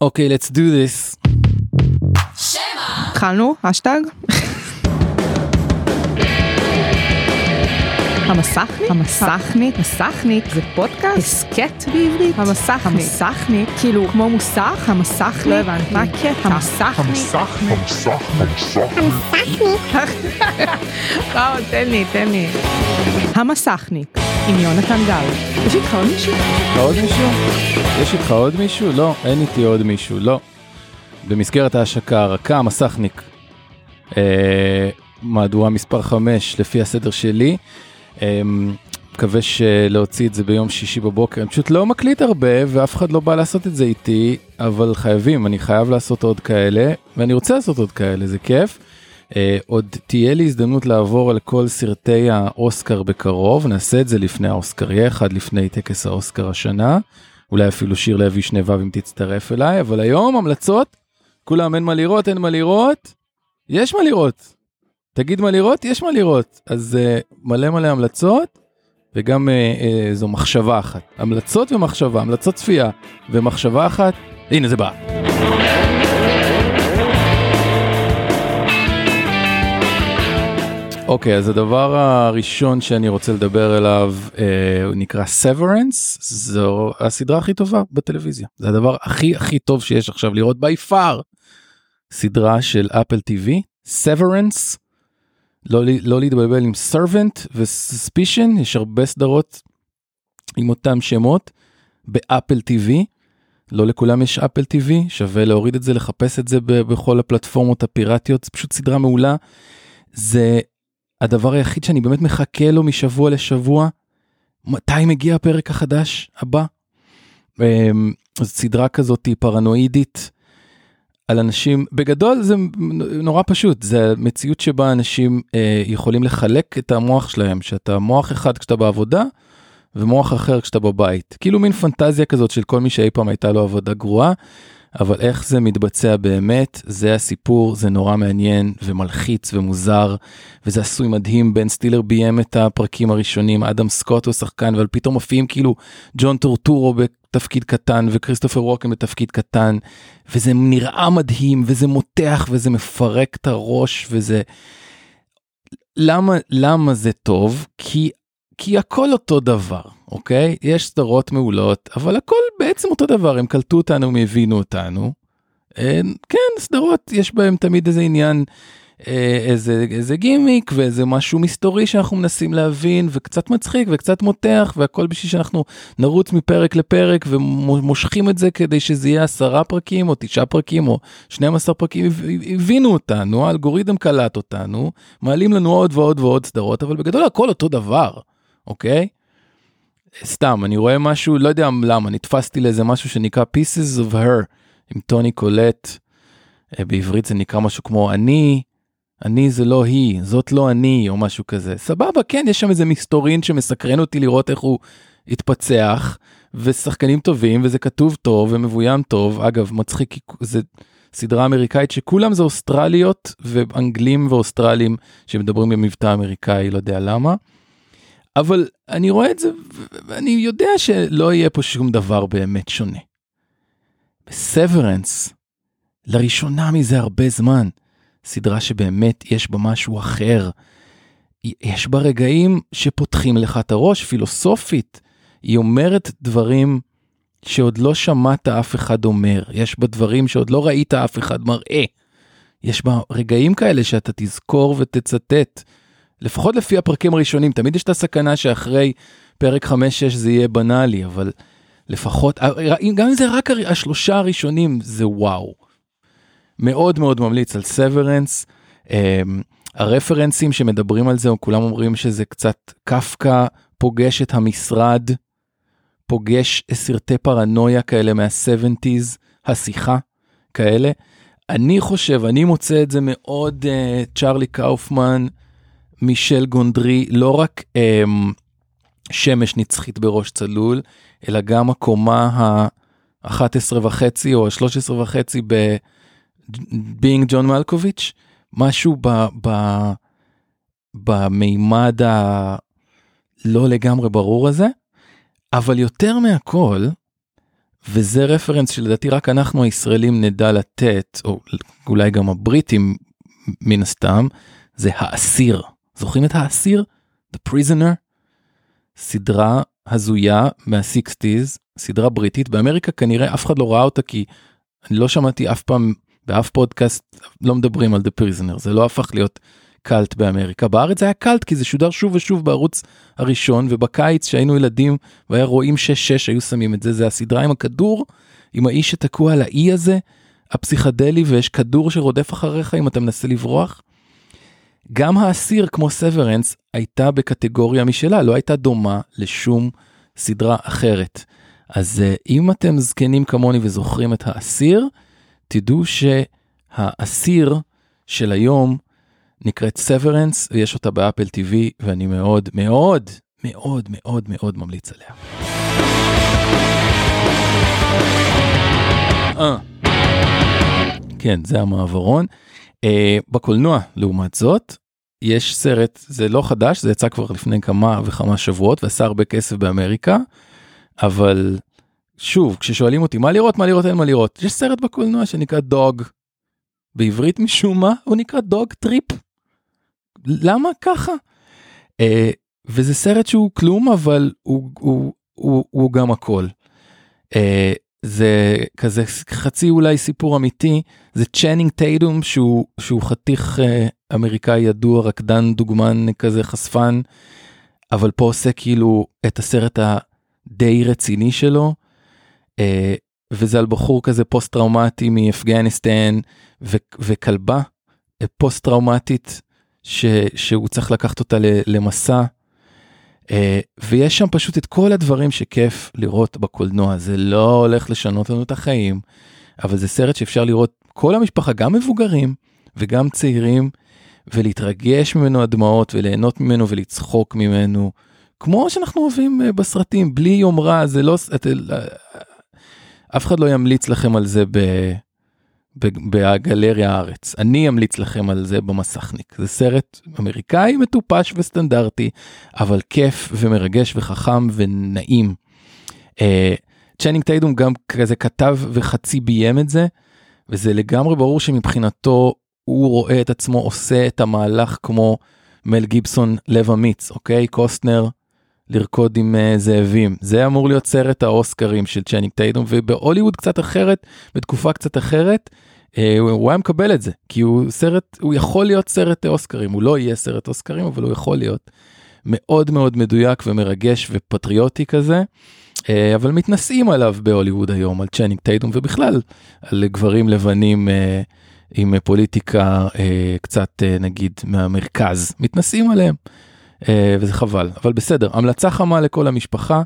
אוקיי, let's do this. התחלנו, אשטג. המסכניק? המסכניק? מסכניק זה פודקאסט? הסכת בעברית? המסכניק. המסכניק? כאילו כמו מוסך? המסכניק? לא הבנתי. מה הקטע? המסכניק? לא, תן לי, תן לי. המסכניק עם יונתן גל. יש איתך עוד מישהו? עוד מישהו? יש איתך עוד מישהו? לא, אין איתי עוד מישהו, לא. במסגרת ההשקה הרכה, מסכניק. אה, מהדורה מספר 5 לפי הסדר שלי. אה, מקווה להוציא את זה ביום שישי בבוקר. אני פשוט לא מקליט הרבה ואף אחד לא בא לעשות את זה איתי, אבל חייבים, אני חייב לעשות עוד כאלה, ואני רוצה לעשות עוד כאלה, זה כיף. אה, עוד תהיה לי הזדמנות לעבור על כל סרטי האוסקר בקרוב, נעשה את זה לפני האוסקר, יהיה אחד לפני טקס האוסקר השנה. אולי אפילו שיר לוי שנבב אם תצטרף אליי, אבל היום המלצות, כולם אין מה לראות, אין מה לראות, יש מה לראות. תגיד מה לראות, יש מה לראות. אז uh, מלא מלא המלצות, וגם uh, uh, זו מחשבה אחת. המלצות ומחשבה, המלצות צפייה ומחשבה אחת, הנה זה בא. אוקיי, okay, אז הדבר הראשון שאני רוצה לדבר אליו אה, הוא נקרא Severance, זו הסדרה הכי טובה בטלוויזיה. זה הדבר הכי הכי טוב שיש עכשיו לראות by far. סדרה של אפל TV, Severance, לא, לא להתבלבל עם Servant ו-Suspicion, יש הרבה סדרות עם אותם שמות באפל TV. לא לכולם יש אפל TV, שווה להוריד את זה, לחפש את זה בכל הפלטפורמות הפיראטיות, זה פשוט סדרה מעולה. זה הדבר היחיד שאני באמת מחכה לו משבוע לשבוע, מתי מגיע הפרק החדש הבא? אמ, זו סדרה כזאת פרנואידית על אנשים, בגדול זה נורא פשוט, זה מציאות שבה אנשים אה, יכולים לחלק את המוח שלהם, שאתה מוח אחד כשאתה בעבודה ומוח אחר כשאתה בבית. כאילו מין פנטזיה כזאת של כל מי שאי פעם הייתה לו עבודה גרועה. אבל איך זה מתבצע באמת, זה הסיפור, זה נורא מעניין ומלחיץ ומוזר, וזה עשוי מדהים, בן סטילר ביים את הפרקים הראשונים, אדם סקוט הוא שחקן, אבל פתאום מופיעים כאילו ג'ון טורטורו בתפקיד קטן וכריסטופר ווקן בתפקיד קטן, וזה נראה מדהים, וזה מותח, וזה מפרק את הראש, וזה... למה, למה זה טוב? כי כי הכל אותו דבר, אוקיי? יש סדרות מעולות, אבל הכל בעצם אותו דבר, הם קלטו אותנו, הם הבינו אותנו. אין, כן, סדרות, יש בהם תמיד איזה עניין, אה, איזה, איזה גימיק ואיזה משהו מסתורי שאנחנו מנסים להבין, וקצת מצחיק וקצת מותח, והכל בשביל שאנחנו נרוץ מפרק לפרק ומושכים את זה כדי שזה יהיה עשרה פרקים או תשעה פרקים או 12 פרקים, הבינו אותנו, האלגוריתם קלט אותנו, מעלים לנו עוד ועוד ועוד סדרות, אבל בגדול הכל אותו דבר. אוקיי? סתם, אני רואה משהו, לא יודע למה, נתפסתי לאיזה משהו שנקרא Pieces of Her עם טוני קולט. אה, בעברית זה נקרא משהו כמו אני, אני זה לא היא, זאת לא אני, או משהו כזה. סבבה, כן, יש שם איזה מסתורין שמסקרן אותי לראות איך הוא התפצח, ושחקנים טובים, וזה כתוב טוב ומבוים טוב. אגב, מצחיק, זה סדרה אמריקאית שכולם זה אוסטרליות ואנגלים ואוסטרלים שמדברים במבטא אמריקאי, לא יודע למה. אבל אני רואה את זה ואני יודע שלא יהיה פה שום דבר באמת שונה. בסוורנס, לראשונה מזה הרבה זמן, סדרה שבאמת יש בה משהו אחר. יש בה רגעים שפותחים לך את הראש פילוסופית. היא אומרת דברים שעוד לא שמעת אף אחד אומר, יש בה דברים שעוד לא ראית אף אחד מראה. יש בה רגעים כאלה שאתה תזכור ותצטט. לפחות לפי הפרקים הראשונים, תמיד יש את הסכנה שאחרי פרק 5-6 זה יהיה בנאלי, אבל לפחות, גם אם זה רק השלושה הראשונים, זה וואו. מאוד מאוד ממליץ על סוורנס. אמ, הרפרנסים שמדברים על זה, כולם אומרים שזה קצת קפקא פוגש את המשרד, פוגש סרטי פרנויה כאלה מה-70's, השיחה, כאלה. אני חושב, אני מוצא את זה מאוד uh, צ'ארלי קאופמן, מישל גונדרי לא רק um, שמש נצחית בראש צלול, אלא גם הקומה ה-11 וחצי או ה-13 וחצי בבינג ג'ון מלקוביץ', משהו ב, ב, במימד הלא לגמרי ברור הזה, אבל יותר מהכל, וזה רפרנס שלדעתי רק אנחנו הישראלים נדע לתת, או אולי גם הבריטים מן הסתם, זה האסיר. זוכרים את האסיר? The Prisoner? סדרה הזויה מה-60's, סדרה בריטית, באמריקה כנראה אף אחד לא ראה אותה כי אני לא שמעתי אף פעם באף פודקאסט לא מדברים על The Prisoner, זה לא הפך להיות קאלט באמריקה. בארץ היה קאלט כי זה שודר שוב ושוב בערוץ הראשון, ובקיץ שהיינו ילדים והיה רואים 6-6 היו שמים את זה, זה הסדרה עם הכדור, עם האיש שתקוע על האי הזה, הפסיכדלי, ויש כדור שרודף אחריך אם אתה מנסה לברוח. גם האסיר כמו סוורנס הייתה בקטגוריה משלה, לא הייתה דומה לשום סדרה אחרת. אז אה, אם אתם זקנים כמוני וזוכרים את האסיר, תדעו שהאסיר של היום נקראת סוורנס ויש אותה באפל TV ואני מאוד מאוד מאוד מאוד מאוד ממליץ עליה. אה. כן, זה המעברון. Uh, בקולנוע, לעומת זאת, יש סרט, זה לא חדש, זה יצא כבר לפני כמה וכמה שבועות ועשה הרבה כסף באמריקה, אבל שוב, כששואלים אותי מה לראות, מה לראות, אין מה לראות, יש סרט בקולנוע שנקרא Dog. בעברית משום מה הוא נקרא Dog Trip. למה ככה? Uh, וזה סרט שהוא כלום אבל הוא, הוא, הוא, הוא גם הכל. Uh, זה כזה חצי אולי סיפור אמיתי זה צ'נינג טייטום שהוא שהוא חתיך uh, אמריקאי ידוע רקדן דוגמן כזה חשפן אבל פה עושה כאילו את הסרט הדי רציני שלו uh, וזה על בחור כזה פוסט טראומטי מאפגניסטן ו- וכלבה פוסט טראומטית ש- שהוא צריך לקחת אותה למסע. Uh, ויש שם פשוט את כל הדברים שכיף לראות בקולנוע, זה לא הולך לשנות לנו את החיים, אבל זה סרט שאפשר לראות כל המשפחה, גם מבוגרים וגם צעירים, ולהתרגש ממנו הדמעות וליהנות ממנו ולצחוק ממנו, כמו שאנחנו אוהבים uh, בסרטים, בלי יומרה, זה לא, את, אף אחד לא ימליץ לכם על זה ב... בגלריה הארץ. אני אמליץ לכם על זה במסכניק. זה סרט אמריקאי מטופש וסטנדרטי, אבל כיף ומרגש וחכם ונעים. צ'נינג uh, טייטום גם כזה כתב וחצי ביים את זה, וזה לגמרי ברור שמבחינתו הוא רואה את עצמו עושה את המהלך כמו מל גיבסון לב אמיץ, אוקיי? קוסטנר לרקוד עם uh, זאבים. זה אמור להיות סרט האוסקרים של צ'נינג טייטום, ובהוליווד קצת אחרת, בתקופה קצת אחרת, uh, הוא היה מקבל את זה, כי הוא סרט, הוא יכול להיות סרט אוסקרים, הוא לא יהיה סרט אוסקרים, אבל הוא יכול להיות מאוד מאוד מדויק ומרגש ופטריוטי כזה. uh, אבל מתנשאים עליו בהוליווד היום, על צ'נינג טייטום ובכלל על גברים לבנים עם פוליטיקה קצת נגיד מהמרכז, מתנשאים עליהם. אה, וזה חבל. אבל בסדר המלצה חמה לכל המשפחה.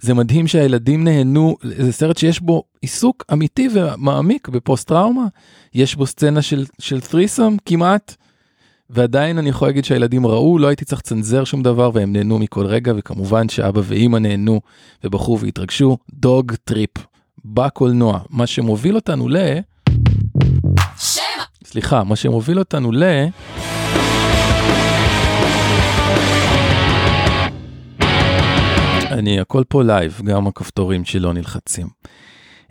זה מדהים שהילדים נהנו זה סרט שיש בו עיסוק אמיתי ומעמיק בפוסט טראומה יש בו סצנה של של threesome כמעט. ועדיין אני יכול להגיד שהילדים ראו לא הייתי צריך לצנזר שום דבר והם נהנו מכל רגע וכמובן שאבא ואימא נהנו ובכו והתרגשו. Dog Trip בקולנוע. מה שמוביל אותנו ל... סליחה מה שמוביל אותנו ל... אני הכל פה לייב גם הכפתורים שלא נלחצים.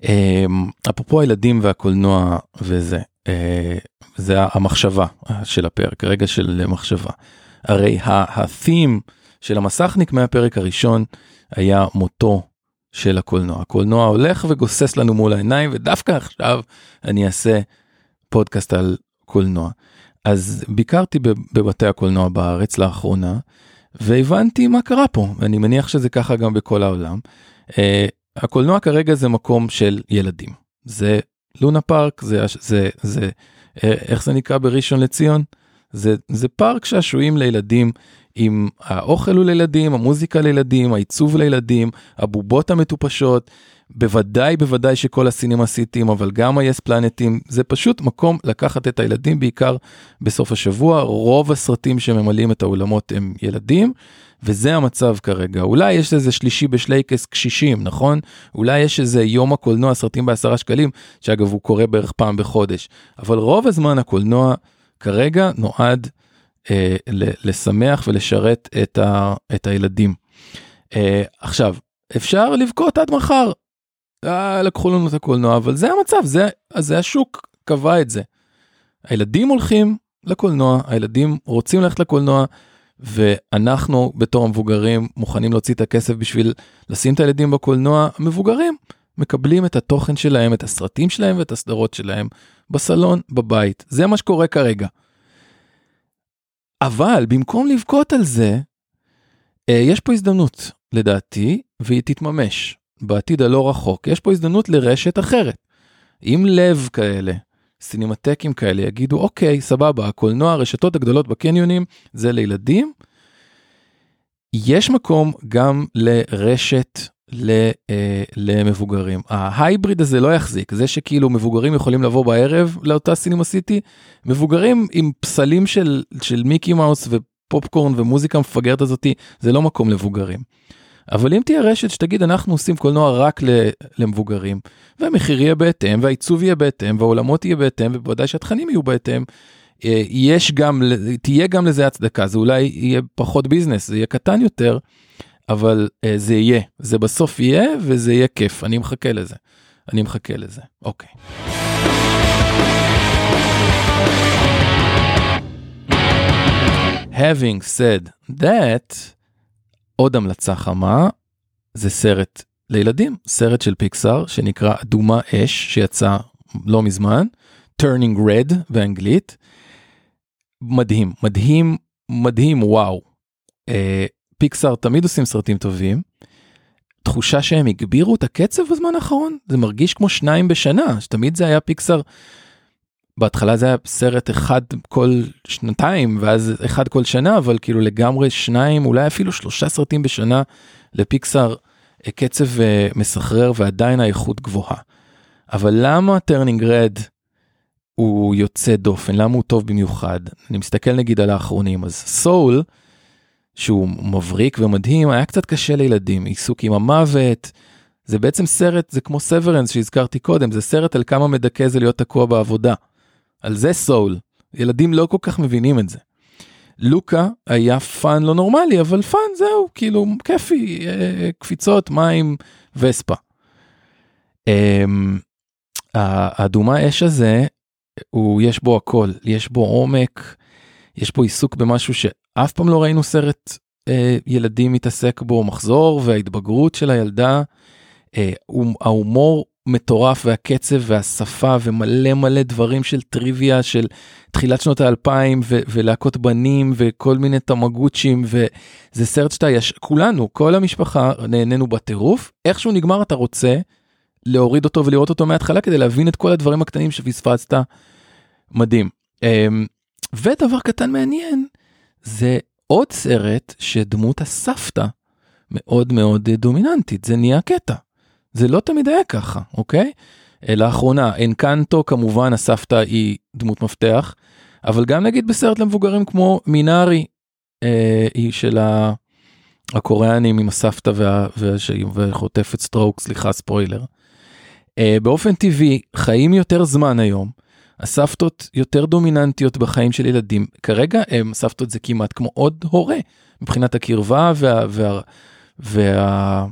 אמ, אפרופו הילדים והקולנוע וזה אה, זה המחשבה של הפרק רגע של מחשבה. הרי ה-theme של המסכניק מהפרק הראשון היה מותו של הקולנוע. הקולנוע הולך וגוסס לנו מול העיניים ודווקא עכשיו אני אעשה פודקאסט על קולנוע. אז ביקרתי בבתי הקולנוע בארץ לאחרונה והבנתי מה קרה פה, ואני מניח שזה ככה גם בכל העולם. Uh, הקולנוע כרגע זה מקום של ילדים. זה לונה פארק, זה, זה, זה, uh, איך זה נקרא בראשון לציון? זה, זה פארק שעשועים לילדים עם האוכל הוא לילדים, המוזיקה לילדים, העיצוב לילדים, הבובות המטופשות, בוודאי בוודאי שכל הסינמה סיטים אבל גם היס פלנטים זה פשוט מקום לקחת את הילדים בעיקר בסוף השבוע. רוב הסרטים שממלאים את האולמות הם ילדים וזה המצב כרגע. אולי יש איזה שלישי בשלייקס קשישים נכון? אולי יש איזה יום הקולנוע סרטים בעשרה שקלים שאגב הוא קורה בערך פעם בחודש. אבל רוב הזמן הקולנוע כרגע נועד אה, לשמח ולשרת את, ה, את הילדים. אה, עכשיו אפשר לבכות עד מחר לקחו לנו את הקולנוע, אבל זה המצב, זה, זה השוק קבע את זה. הילדים הולכים לקולנוע, הילדים רוצים ללכת לקולנוע, ואנחנו בתור המבוגרים מוכנים להוציא את הכסף בשביל לשים את הילדים בקולנוע, המבוגרים מקבלים את התוכן שלהם, את הסרטים שלהם ואת הסדרות שלהם בסלון, בבית. זה מה שקורה כרגע. אבל במקום לבכות על זה, אה, יש פה הזדמנות, לדעתי, והיא תתממש בעתיד הלא רחוק. יש פה הזדמנות לרשת אחרת. עם לב כאלה, סינמטקים כאלה יגידו, אוקיי, סבבה, הקולנוע, הרשתות הגדולות בקניונים, זה לילדים. יש מקום גם לרשת ל, אה, למבוגרים. ההייבריד הזה לא יחזיק, זה שכאילו מבוגרים יכולים לבוא בערב לאותה סינמה סיטי, מבוגרים עם פסלים של, של מיקי מאוס ופופקורן ומוזיקה מפגרת הזאתי, זה לא מקום לבוגרים. אבל אם תהיה רשת שתגיד אנחנו עושים קולנוע רק למבוגרים, והמחיר יהיה בהתאם, והעיצוב יהיה בהתאם, והעולמות יהיה בהתאם, ובוודאי שהתכנים יהיו בהתאם, אה, יש גם, תהיה גם לזה הצדקה, זה אולי יהיה פחות ביזנס, זה יהיה קטן יותר, אבל אה, זה יהיה, זה בסוף יהיה וזה יהיה כיף, אני מחכה לזה. אני מחכה לזה, אוקיי. Having said that, עוד המלצה חמה, זה סרט לילדים, סרט של פיקסאר שנקרא אדומה אש, שיצא לא מזמן, Turning Red באנגלית. מדהים, מדהים, מדהים, וואו. אה, פיקסאר תמיד עושים סרטים טובים. תחושה שהם הגבירו את הקצב בזמן האחרון, זה מרגיש כמו שניים בשנה, שתמיד זה היה פיקסאר. בהתחלה זה היה סרט אחד כל שנתיים ואז אחד כל שנה אבל כאילו לגמרי שניים אולי אפילו שלושה סרטים בשנה לפיקסאר אה, קצב אה, מסחרר ועדיין האיכות גבוהה. אבל למה Turning Red הוא יוצא דופן למה הוא טוב במיוחד אני מסתכל נגיד על האחרונים אז Soul שהוא מבריק ומדהים היה קצת קשה לילדים עיסוק עם המוות. זה בעצם סרט זה כמו Severance שהזכרתי קודם זה סרט על כמה מדכא זה להיות תקוע בעבודה. על זה Soul. ילדים לא כל כך מבינים את זה. לוקה היה fun לא נורמלי, אבל fun זהו, כאילו כיפי, אה, קפיצות, מים, וספה. אה, האדומה אש הזה, הוא, יש בו הכל, יש בו עומק, יש בו עיסוק במשהו שאף פעם לא ראינו סרט אה, ילדים מתעסק בו, מחזור וההתבגרות של הילדה, אה, ההומור מטורף והקצב והשפה ומלא מלא דברים של טריוויה של תחילת שנות האלפיים ולהקות בנים וכל מיני תמגוצ'ים וזה סרט שאתה יש כולנו כל המשפחה נהנינו בטירוף איכשהו נגמר אתה רוצה להוריד אותו ולראות אותו מההתחלה כדי להבין את כל הדברים הקטנים שפספסת מדהים. אמ, ודבר קטן מעניין זה עוד סרט שדמות הסבתא מאוד מאוד דומיננטית זה נהיה קטע. זה לא תמיד היה ככה, אוקיי? אה, לאחרונה, אנקנטו כמובן הסבתא היא דמות מפתח, אבל גם נגיד בסרט למבוגרים כמו מינארי, אה, היא של הקוריאנים עם הסבתא וה, וה, וחוטפת סטרוק, סליחה ספוילר. אה, באופן טבעי, חיים יותר זמן היום, הסבתות יותר דומיננטיות בחיים של ילדים, כרגע הם סבתות זה כמעט כמו עוד הורה, מבחינת הקרבה וה... וה, וה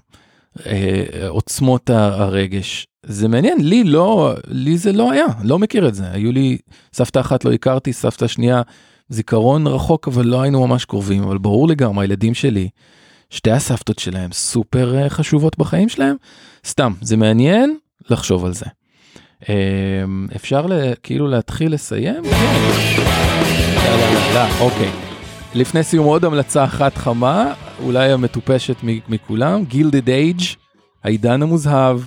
עוצמות הרגש. זה מעניין, לי לא, לי זה לא היה, לא מכיר את זה. היו לי סבתא אחת לא הכרתי, סבתא שנייה, זיכרון רחוק, אבל לא היינו ממש קרובים, אבל ברור גם, הילדים שלי, שתי הסבתות שלהם סופר אה, חשובות בחיים שלהם, סתם, זה מעניין לחשוב על זה. אה, אפשר כאילו להתחיל לסיים? אוקיי. לפני סיום עוד המלצה אחת חמה, אולי המטופשת מכולם, גילדד אייג', העידן המוזהב.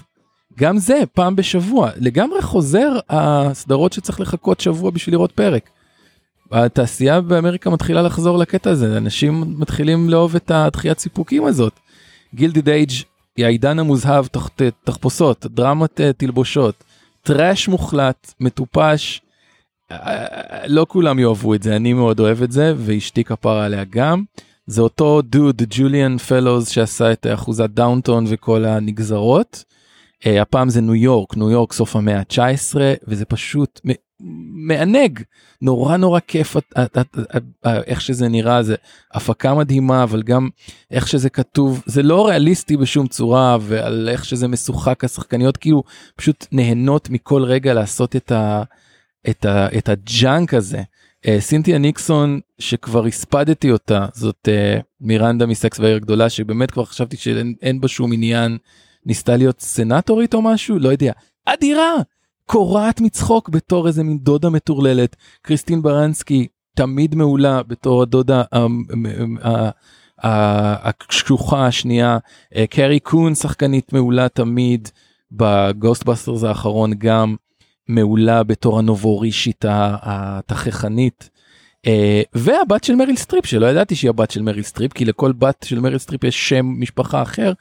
גם זה פעם בשבוע, לגמרי חוזר הסדרות שצריך לחכות שבוע בשביל לראות פרק. התעשייה באמריקה מתחילה לחזור לקטע הזה, אנשים מתחילים לאהוב את הדחיית סיפוקים הזאת. גילדד אייג' היא העידן המוזהב תחפושות, דרמת אה, תלבושות, טראש מוחלט, מטופש. לא כולם יאהבו את זה, אני מאוד אוהב את זה, ואשתי כפרה עליה גם. זה אותו דוד, ג'וליאן פלוז, שעשה את אחוזת דאונטון וכל הנגזרות. Uh, הפעם זה ניו יורק, ניו יורק סוף המאה ה-19, וזה פשוט מענג נורא נורא כיף איך שזה נראה זה הפקה מדהימה אבל גם איך שזה כתוב זה לא ריאליסטי בשום צורה ועל איך שזה משוחק השחקניות כאילו פשוט נהנות מכל רגע לעשות את ה... את, ה, את הג'אנק הזה. אה, סינתיה ניקסון שכבר הספדתי אותה זאת אה, מירנדה מסקס והעיר הגדולה שבאמת כבר חשבתי שאין אין בה שום עניין. ניסתה להיות סנטורית או משהו? לא יודע. אדירה! קורעת מצחוק בתור איזה מין דודה מטורללת. קריסטין ברנסקי תמיד מעולה בתור הדודה המ- המ- ה- ה- הקשוחה השנייה. אה, קרי קון שחקנית מעולה תמיד. ב Ghostbusters האחרון גם מעולה בתור הנובורישית התככנית. אה, והבת של מריל סטריפ שלא ידעתי שהיא הבת של מריל סטריפ כי לכל בת של מריל סטריפ יש שם משפחה אחר.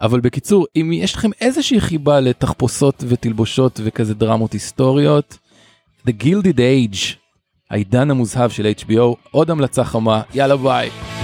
אבל בקיצור אם יש לכם איזושהי חיבה לתחפושות ותלבושות וכזה דרמות היסטוריות. The Gilded Age העידן המוזהב של HBO עוד המלצה חמה יאללה ביי.